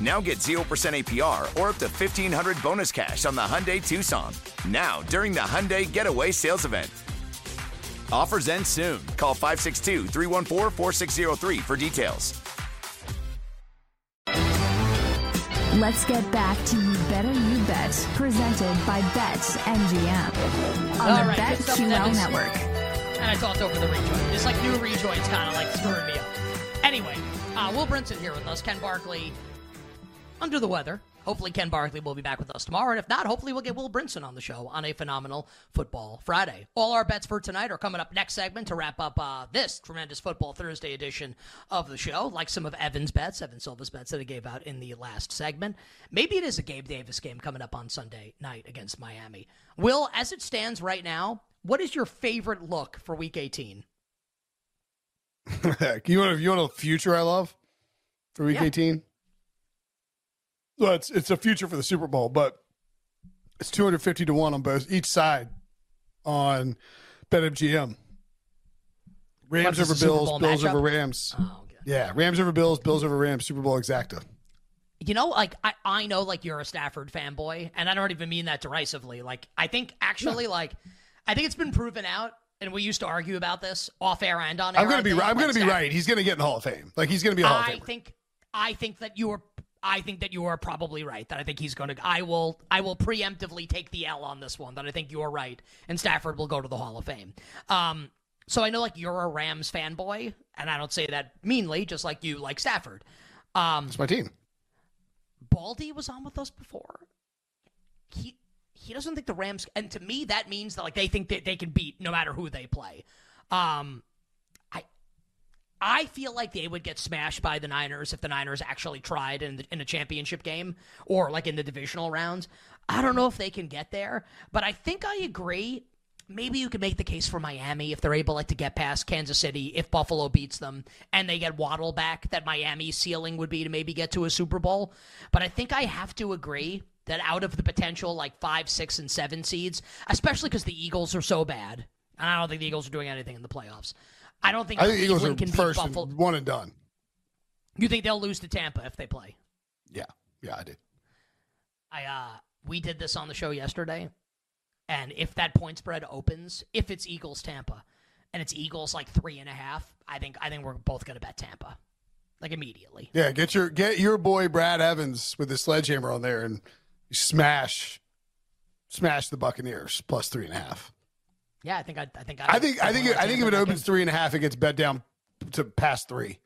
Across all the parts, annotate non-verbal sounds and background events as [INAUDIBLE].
Now get 0% APR or up to 1500 bonus cash on the Hyundai Tucson. Now, during the Hyundai Getaway Sales Event. Offers end soon. Call 562 314 4603 for details. Let's get back to You Better You Bet, presented by Bet MGM on All the right, good stuff. That BetQL network. And I talked over the rejoin. It's like new rejoins kind of like screwing me up. Anyway, uh, Will Brinson here with us. Ken Barkley under the weather. Hopefully, Ken Barkley will be back with us tomorrow. And if not, hopefully, we'll get Will Brinson on the show on a phenomenal football Friday. All our bets for tonight are coming up next segment to wrap up uh, this tremendous football Thursday edition of the show, like some of Evan's bets, Evan Silva's bets that he gave out in the last segment. Maybe it is a Gabe Davis game coming up on Sunday night against Miami. Will, as it stands right now, what is your favorite look for Week 18? [LAUGHS] you want you want a future I love for week Yeah. eighteen? Well, it's it's a future for the Super Bowl, but it's two hundred fifty to one on both each side on BetMGM. Rams What is this, over Bills, Bills matchup? over Rams. Oh. Yeah, Rams over Bills, Bills over Rams, Super Bowl exacta. You know, like I, I know like you're a Stafford fanboy, and I don't even mean that derisively. Like I think actually like I think it's been proven out, and we used to argue about this off air and on air. I'm gonna be right. I'm like, gonna be right. He's gonna get in the Hall of Fame. Like he's gonna be a Hall of I Famer. think I think that you are I think that you are probably right. That I think he's going to. I will. I will preemptively take the L on this one. That I think you are right, and Stafford will go to the Hall of Fame. Um. So I know like you're a Rams fanboy, and I don't say that meanly, just like you like Stafford. Um. It's my team. Baldy was on with us before. He he doesn't think the Rams, and to me that means that like they think that they can beat no matter who they play. Um, I feel like they would get smashed by the Niners if the Niners actually tried in the, in a championship game or like in the divisional rounds. I don't know if they can get there, but I think I agree. Maybe you could make the case for Miami if they're able like to get past Kansas City if Buffalo beats them and they get Waddle back. That Miami's ceiling would be to maybe get to a Super Bowl. But I think I have to agree that out of the potential like five, six, and seven seeds, especially because the Eagles are so bad, and I don't think the Eagles are doing anything in the playoffs. I don't think I think Eagles Cleveland are can beat first Buffalo. one and done. You think they'll lose to Tampa if they play? Yeah, yeah, I did. I uh we did this on the show yesterday. And if that point spread opens, if it's Eagles Tampa and it's Eagles like three and a half, I think I think we're both gonna bet Tampa. Like immediately. Yeah, get your get your boy Brad Evans with the sledgehammer on there and smash smash the Buccaneers plus three and a half. Yeah, I think I, I think I think I think I think if it opens three and a half, it gets bet down to past three.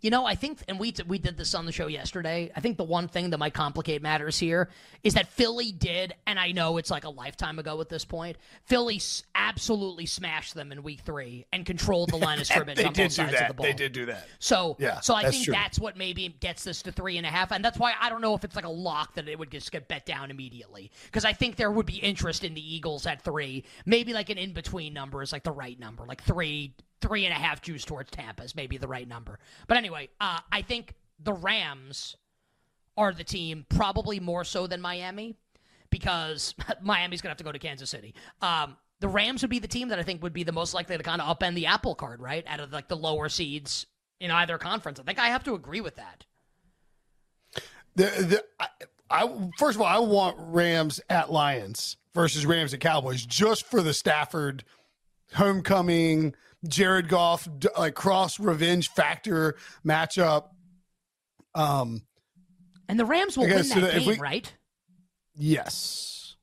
You know, I think, and we we did this on the show yesterday. I think the one thing that might complicate matters here is that Philly did, and I know it's like a lifetime ago at this point. Philly s- absolutely smashed them in Week Three and controlled the line of [LAUGHS] scrimmage they on did both do sides of that. the ball. They did do that. So, Yeah, so I that's think true. that's what maybe gets this to three and a half, and that's why I don't know if it's like a lock that it would just get bet down immediately because I think there would be interest in the Eagles at three, maybe like an in between number is like the right number, like three, three and a half juice towards Tampa is maybe the right number. But anyway, uh, I think the Rams are the team probably more so than Miami because [LAUGHS] Miami's gonna have to go to Kansas City. Um, the Rams would be the team that I think would be the most likely to kind of upend the apple card, right? Out of like the lower seeds in either conference. I think I have to agree with that. The, the, I, I first of all, I want Rams at Lions versus Rams at Cowboys just for the Stafford homecoming, Jared Goff like cross revenge factor matchup. Um, And the Rams will win that uh, if game, we- right? yes.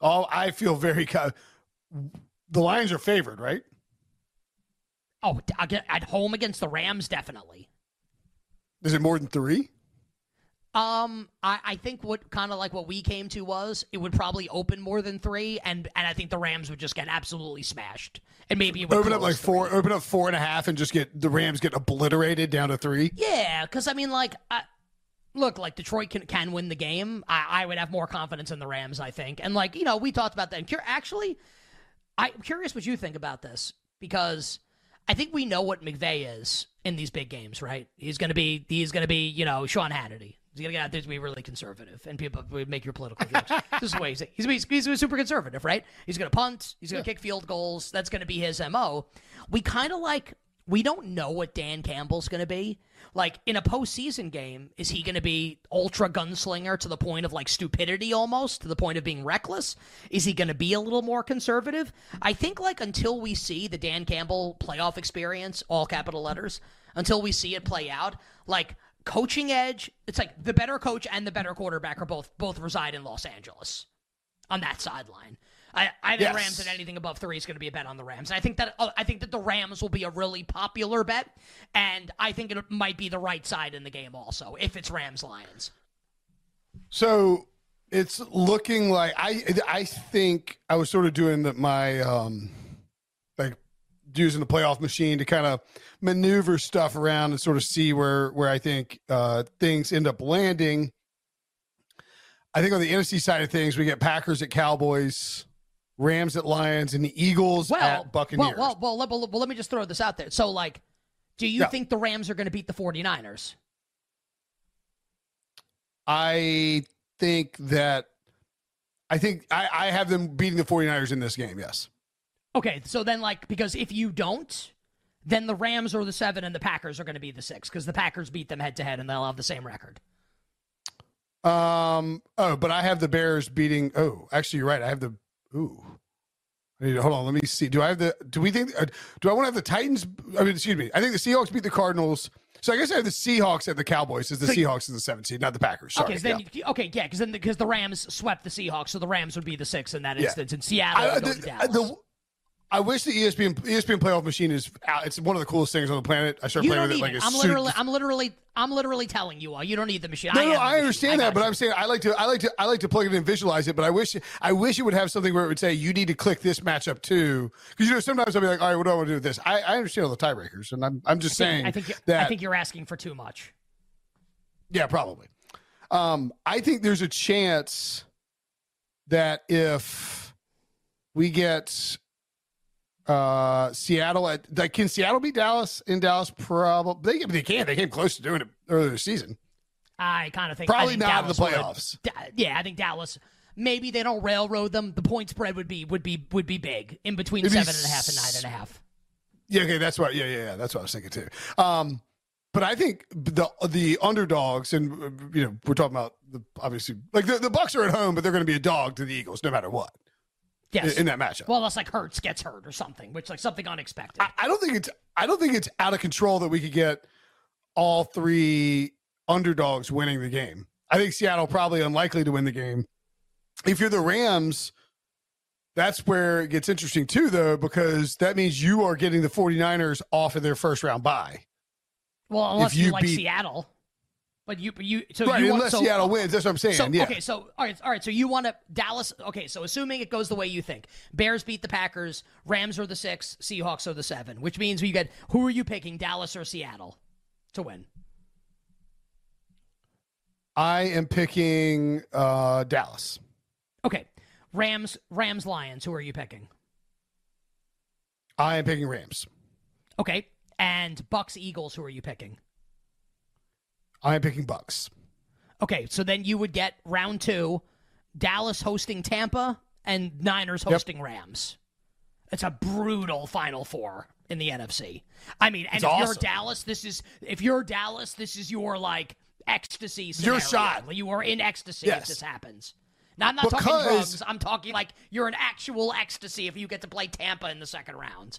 Oh, I feel very. co- The Lions are favored, right? Oh, at home against the Rams, definitely. Is it more than three? Um, I, I think what kind of like what we came to was it would probably open more than three, and and I think the Rams would just get absolutely smashed, and maybe it would Open up like four. Open up four and a half, and just get the Rams get obliterated down to three. Yeah, because I mean, like, I, look, like Detroit can can win the game. I, I would have more confidence in the Rams, I think, and like you know, we talked about that. And actually, I'm curious what you think about this because I think we know what McVay is in these big games, right? He's gonna be he's gonna be you know Sean Hannity. He's gonna get out there to be really conservative, and people would make your political jokes. [LAUGHS] this is the way he's he's, he's, he's super conservative, right? He's gonna punt. He's gonna kick field goals. That's gonna be his mo. We kind of like we don't know what Dan Campbell's gonna be. Like in a postseason game, is he gonna be ultra gunslinger to the point of like stupidity almost, to the point of being reckless? Is he gonna be a little more conservative? I think like until we see the Dan Campbell playoff experience, all capital letters, until we see it play out, like coaching edge, it's like the better coach and the better quarterback are both both reside in Los Angeles on that sideline. I, I think Yes. Rams at anything above three is going to be a bet on the Rams. And I think that uh, I think that the Rams will be a really popular bet, and I think it might be the right side in the game also if it's Rams Lions. So it's looking like I I think I was sort of doing that my um using the playoff machine to kind of maneuver stuff around and sort of see where where I think uh things end up landing. I think on the NFC side of things, we get Packers at Cowboys, Rams at Lions, and the Eagles Well, at Buccaneers. well, well, well, well, let me just throw this out there. So, like, do you Yeah. think the Rams are going to beat the 49ers? I think that I think I, I have them beating the 49ers in this game, yes. Okay, so then, like, because if you don't, then the Rams are the seven and the Packers are going to be the six because the Packers beat them head to head and they'll have the same record. Um. Oh, but I have the Bears beating. Oh, actually, you're right. I have the. Ooh. I need to, hold on. Let me see. Do I have the? Do we think? Uh, do I want to have the Titans? I mean, excuse me. I think the Seahawks beat the Cardinals. So I guess I have the Seahawks and the Cowboys. Is the So- Seahawks is the seventh seed, not the Packers. Sorry. okay, so then, yeah. okay, yeah, because then because the Rams swept the Seahawks, so the Rams would be the six in that Yeah. instance, and Seattle I, go the- Dallas. the- I wish the ESPN ESPN playoff machine is out. It's one of the coolest things on the planet. I start you playing with it like it. I'm soon- literally, I'm literally, I'm literally telling you all. You don't need the machine. No, I no, I understand that, but you. I'm saying I like to, I like to, I like to plug it in and visualize it. But I wish, I wish it would have something where it would say you need to click this matchup too, because you know sometimes I'll be like, all right, what do I want to do with this? I, I understand all the tiebreakers, and I'm, I'm just I think, saying I think, that I think you're asking for too much. yeah, probably. Um, I think there's a chance that if we get uh Seattle at like can Seattle beat Dallas in Dallas? Probably they, they can. They came close to doing it earlier this season. I kind of think Probably think not in the Dallas would- playoffs. Yeah, I think Dallas. Maybe they don't railroad them. The point spread would be would be would be big in between It'd be seven and a half and nine and a half. Yeah, okay, that's what. Yeah, yeah, yeah. That's what I was thinking too. Um, but I think the the underdogs, and you know, we're talking about the obviously like the, the Bucks are at home, but they're going to be a dog to the Eagles no matter what Yes. in, in that matchup. well, unless like Hurts gets hurt or something, which like something unexpected. I, I don't think it's I don't think it's out of control that we could get all three underdogs winning the game. I think Seattle probably unlikely to win the game. If you're the Rams, that's where it gets interesting too, though, because that means you are getting the 49ers off of their first round bye. Well, unless if you, you like beat- Seattle. But you, but you, so right, you want, unless so, Seattle wins. That's what I'm saying. So yeah. okay, so all right, all right. So you want to Dallas? Okay, so assuming it goes the way you think, Bears beat the Packers, Rams are the six, Seahawks are the seven, which means you get who are you picking, Dallas or Seattle, to win? I am picking uh, Dallas. Okay, Rams, Rams, Lions. Who are you picking? I am picking Rams. Okay, and Bucks, Eagles. Who are you picking? I am picking Bucks. Okay, so then you would get round two, Dallas hosting Tampa and Niners hosting Rams. It's a brutal Final Four in the NFC. I mean, and It's if you're. Dallas, this is if you're Dallas, this is your like ecstasy. your scenario. shot. You are in ecstasy Yes. if this happens. Now I'm not talking Because- drugs. I'm talking like you're in actual ecstasy if you get to play Tampa in the second round.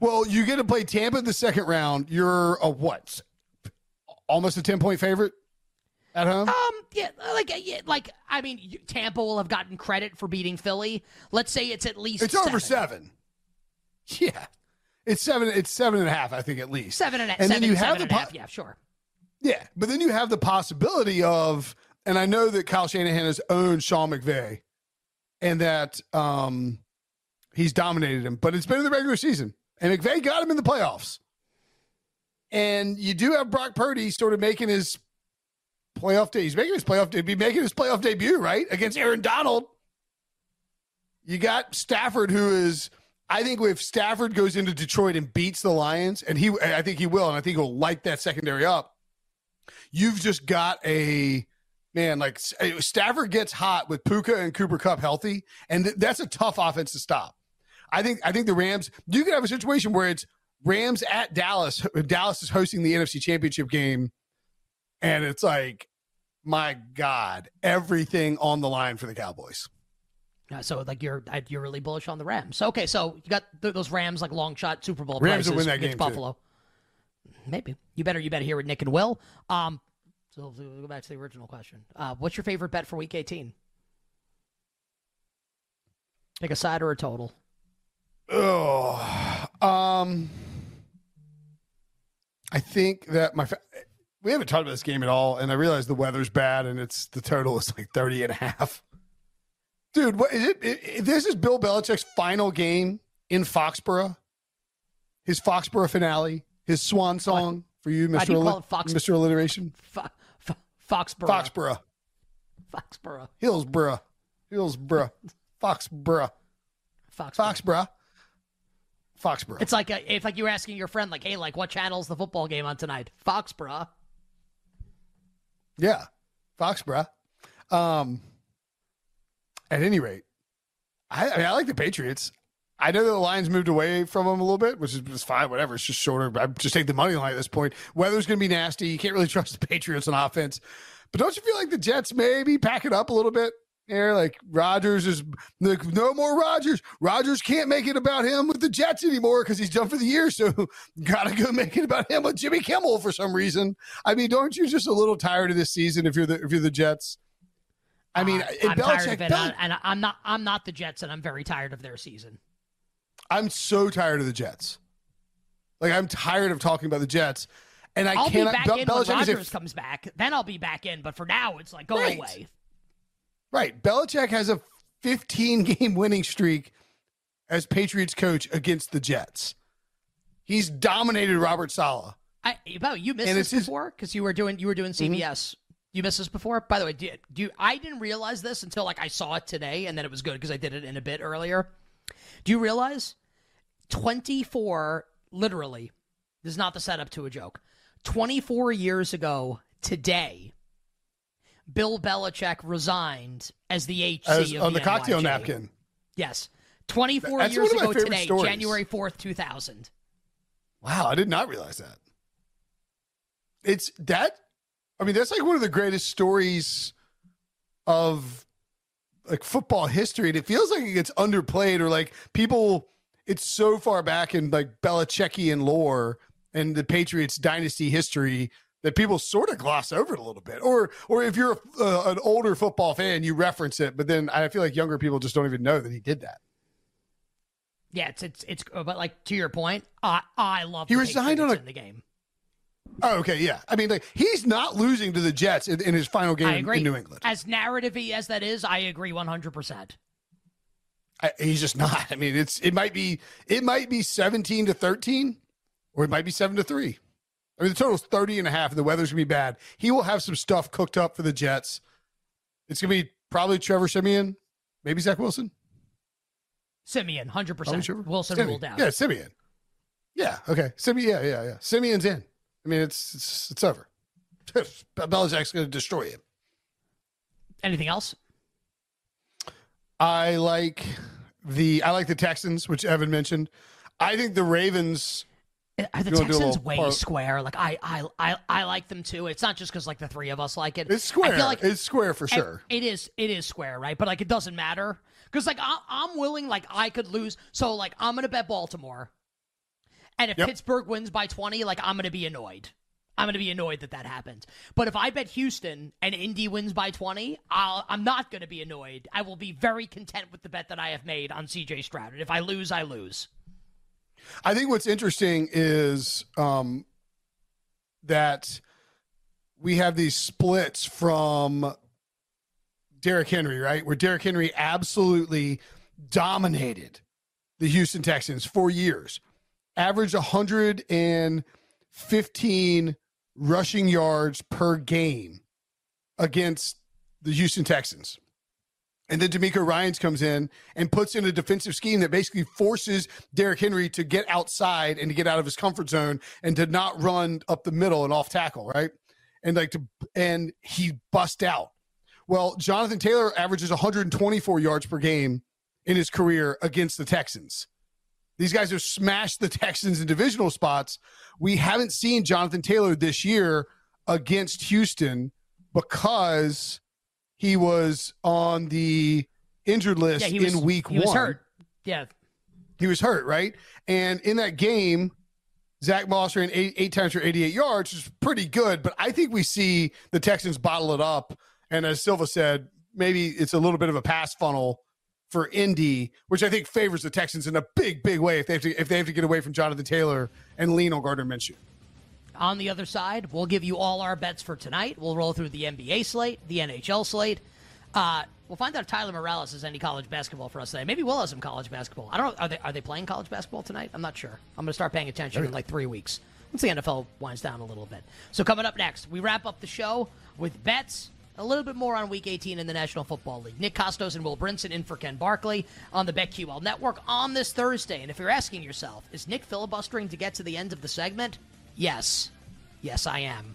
Well, you get to play Tampa in the second round. You're a what? Almost a 10 point favorite at home? Um, yeah, like, yeah, like I mean, Tampa will have gotten credit for beating Philly. Let's say it's at least It's over seven. Yeah. It's seven. It's seven and a half, I think, at least. Seven and a, And seven, then you have seven the and a po- half, Yeah, sure. Yeah, but then you have the possibility of, and I know that Kyle Shanahan has owned Sean McVay, and that um, he's dominated him, but it's been in the regular season, and McVay got him in the playoffs. And you do have Brock Purdy sort of making his playoff day. He's making his playoff day. Be making his playoff debut, right, against Aaron Donald. You got Stafford, who is. I think if Stafford goes into Detroit and beats the Lions, and he, I think he will, and I think he'll light that secondary up you've just got a man like eh, Stafford gets hot with Puka and Cooper Kupp healthy, and th- that's a tough offense to stop. I think I think the Rams. You could have a situation where it's Rams at Dallas. Dallas is hosting the NFC Championship game, and it's like, my God, everything on the line for the Cowboys. Uh, so like you're you're really bullish on the Rams. Okay, so you got th- those Rams like long shot Super Bowl Rams will win that against game, too. Buffalo. Maybe you better you better hear what Nick and Will. Um, so we'll go back to the original question. Uh, what's your favorite bet for Week 18? Pick a side or a total. Oh, um, I think that my fa- we haven't talked about this game at all, and I realize the weather's bad, and it's the total is like 30 and a half. Dude, what is it? i- i- This is Bill Belichick's final game in Foxborough. His Foxborough finale, his swan song for you, Mister do you call it Fox- Mister Alliteration. Fo- Fo- Foxborough. Foxborough, Foxborough. Hillsborough, Hillsborough, [LAUGHS] Foxborough, Foxborough. Foxborough, Foxborough. It's like a, if like you were asking your friend like, hey, like what channel's the football game on tonight? Foxborough. Yeah, Foxborough. Um, at any rate, I, I mean, I like the Patriots. I know that the Lions moved away from them a little bit, which is, is fine. Whatever, it's just shorter. I just take the money line at this point. Weather's going to be nasty. You can't really [LAUGHS] trust the Patriots on offense. But don't you feel like the Jets maybe pack it up a little bit? Here, like Rodgers is like, no more Rodgers. Rodgers can't make it about him with the Jets anymore because he's done for the year. So [LAUGHS] gotta go make it about him with Jimmy Kimmel for some reason. I mean, don't you just a little tired of this season if you're the if you're the Jets? I mean, Uh, I'm tired Belichick- of it, Bel- and, and I'm not. I'm not the Jets, and I'm very tired of their season. I'm so tired of the Jets. Like I'm tired of talking about the Jets, and I I'll be back Bel- in when Belichick a- Rodgers comes back. Then I'll be back in. But for now, it's like go Right. away. Right. Belichick has a 15 [LAUGHS] game winning streak as Patriots coach against the Jets. He's dominated Robert Saleh. I, about you missed And this Mm-hmm. before because you were doing you were doing CBS. You missed this before. By the way, do, do you, I didn't realize this until like I saw it today, and then it was good because I did it in a bit earlier. Do you realize twenty four literally? This is not the setup to a joke. Twenty four years ago today, Bill Belichick resigned as the HC As, of on the cocktail NYG. napkin. Yes, twenty four That's years one of my ago today, stories. January fourth, two thousand. Wow, I did not realize that. It's that. I mean, that's like one of the greatest stories of like football history, and it feels like it gets underplayed or like people. It's so far back in like Belichickian lore and the Patriots dynasty history that people sort of gloss over it a little bit, or or if you're a, uh, an older football fan, you reference it, but then I feel like younger people just don't even know that he did that. Yeah, it's it's it's. But like to your point, I I love. He resigned on a- in the game. Oh, okay, yeah. I mean, like he's not losing to the Jets in, in his final game I agree. in New England. As narrative as that is, I agree 100%. I, he's just not. I mean, it's it might be it might be 17 to 13 or it might be 7 to 3. I mean, the total's 30 and a half and the weather's going to be bad. He will have some stuff cooked up for the Jets. It's going to be probably Trevor Siemian, maybe Zach Wilson. Siemian, 100%. Wilson Siemian. ruled out. Yeah, Siemian. Yeah, okay. Siemian, yeah, yeah, yeah. Siemian's in. I mean, it's it's, it's over. [LAUGHS] Belichick's going to destroy him. Anything else? I like the I like the Texans, which Evan mentioned. I think the Ravens Uh, are the Texans way part. square. Like I, I, I, I like them too. It's not just because like the three of us like it. It's square. I feel like it's square for sure. It is. It is square, right? But like it doesn't matter because like I, I'm willing. Like I could lose. So like I'm gonna bet Baltimore, and if yep. Pittsburgh wins by 20, like I'm gonna be annoyed. I'm going to be annoyed that that happens. But if I bet Houston and Indy wins by 20, I'll, i am not going to be annoyed. I will be very content with the bet that I have made on CJ Stroud. And if I lose, I lose. I think what's interesting is um, that we have these splits from Derrick Henry, right? Where Derrick Henry absolutely dominated the Houston Texans for years, averaged 115 rushing yards per game against the Houston Texans. And then DeMeco Ryans comes in and puts in a defensive scheme that basically forces Derrick Henry to get outside and to get out of his comfort zone and to not run up the middle and off tackle, right? And like to and he bust out. Well, Jonathan Taylor averages 124 yards per game in his career against the Texans. These guys have smashed the Texans in divisional spots. We haven't seen Jonathan Taylor this year against Houston because he was on the injured list yeah, was, in week he one. He was hurt. Yeah. He was hurt, right? And in that game, Zach Moss ran eight, eight times for 88 yards, which is pretty good. But I think we see the Texans bottle it up. And as Silva said, maybe it's a little bit of a pass funnel for Indy, which I think favors the Texans in a big, big way if they have to if they have to get away from Jonathan Taylor and lean on Gardner Minshew. On the other side, we'll give you all our bets for tonight. We'll roll through the NBA slate, the NHL slate. Uh, we'll find out if Tyler Morales has any college basketball for us today. Maybe we'll have some college basketball. I don't know. Are they are they playing college basketball tonight? I'm not sure. I'm going to start paying attention in like three weeks once the NFL winds down a little bit. So coming up next, we wrap up the show with bets a little bit more on Week 18 in the National Football League. Nick Kostos and Will Brinson in for Ken Barkley on the BetQL Network on this Thursday. And if you're asking yourself, is Nick filibustering to get to the end of the segment? Yes. Yes, I am.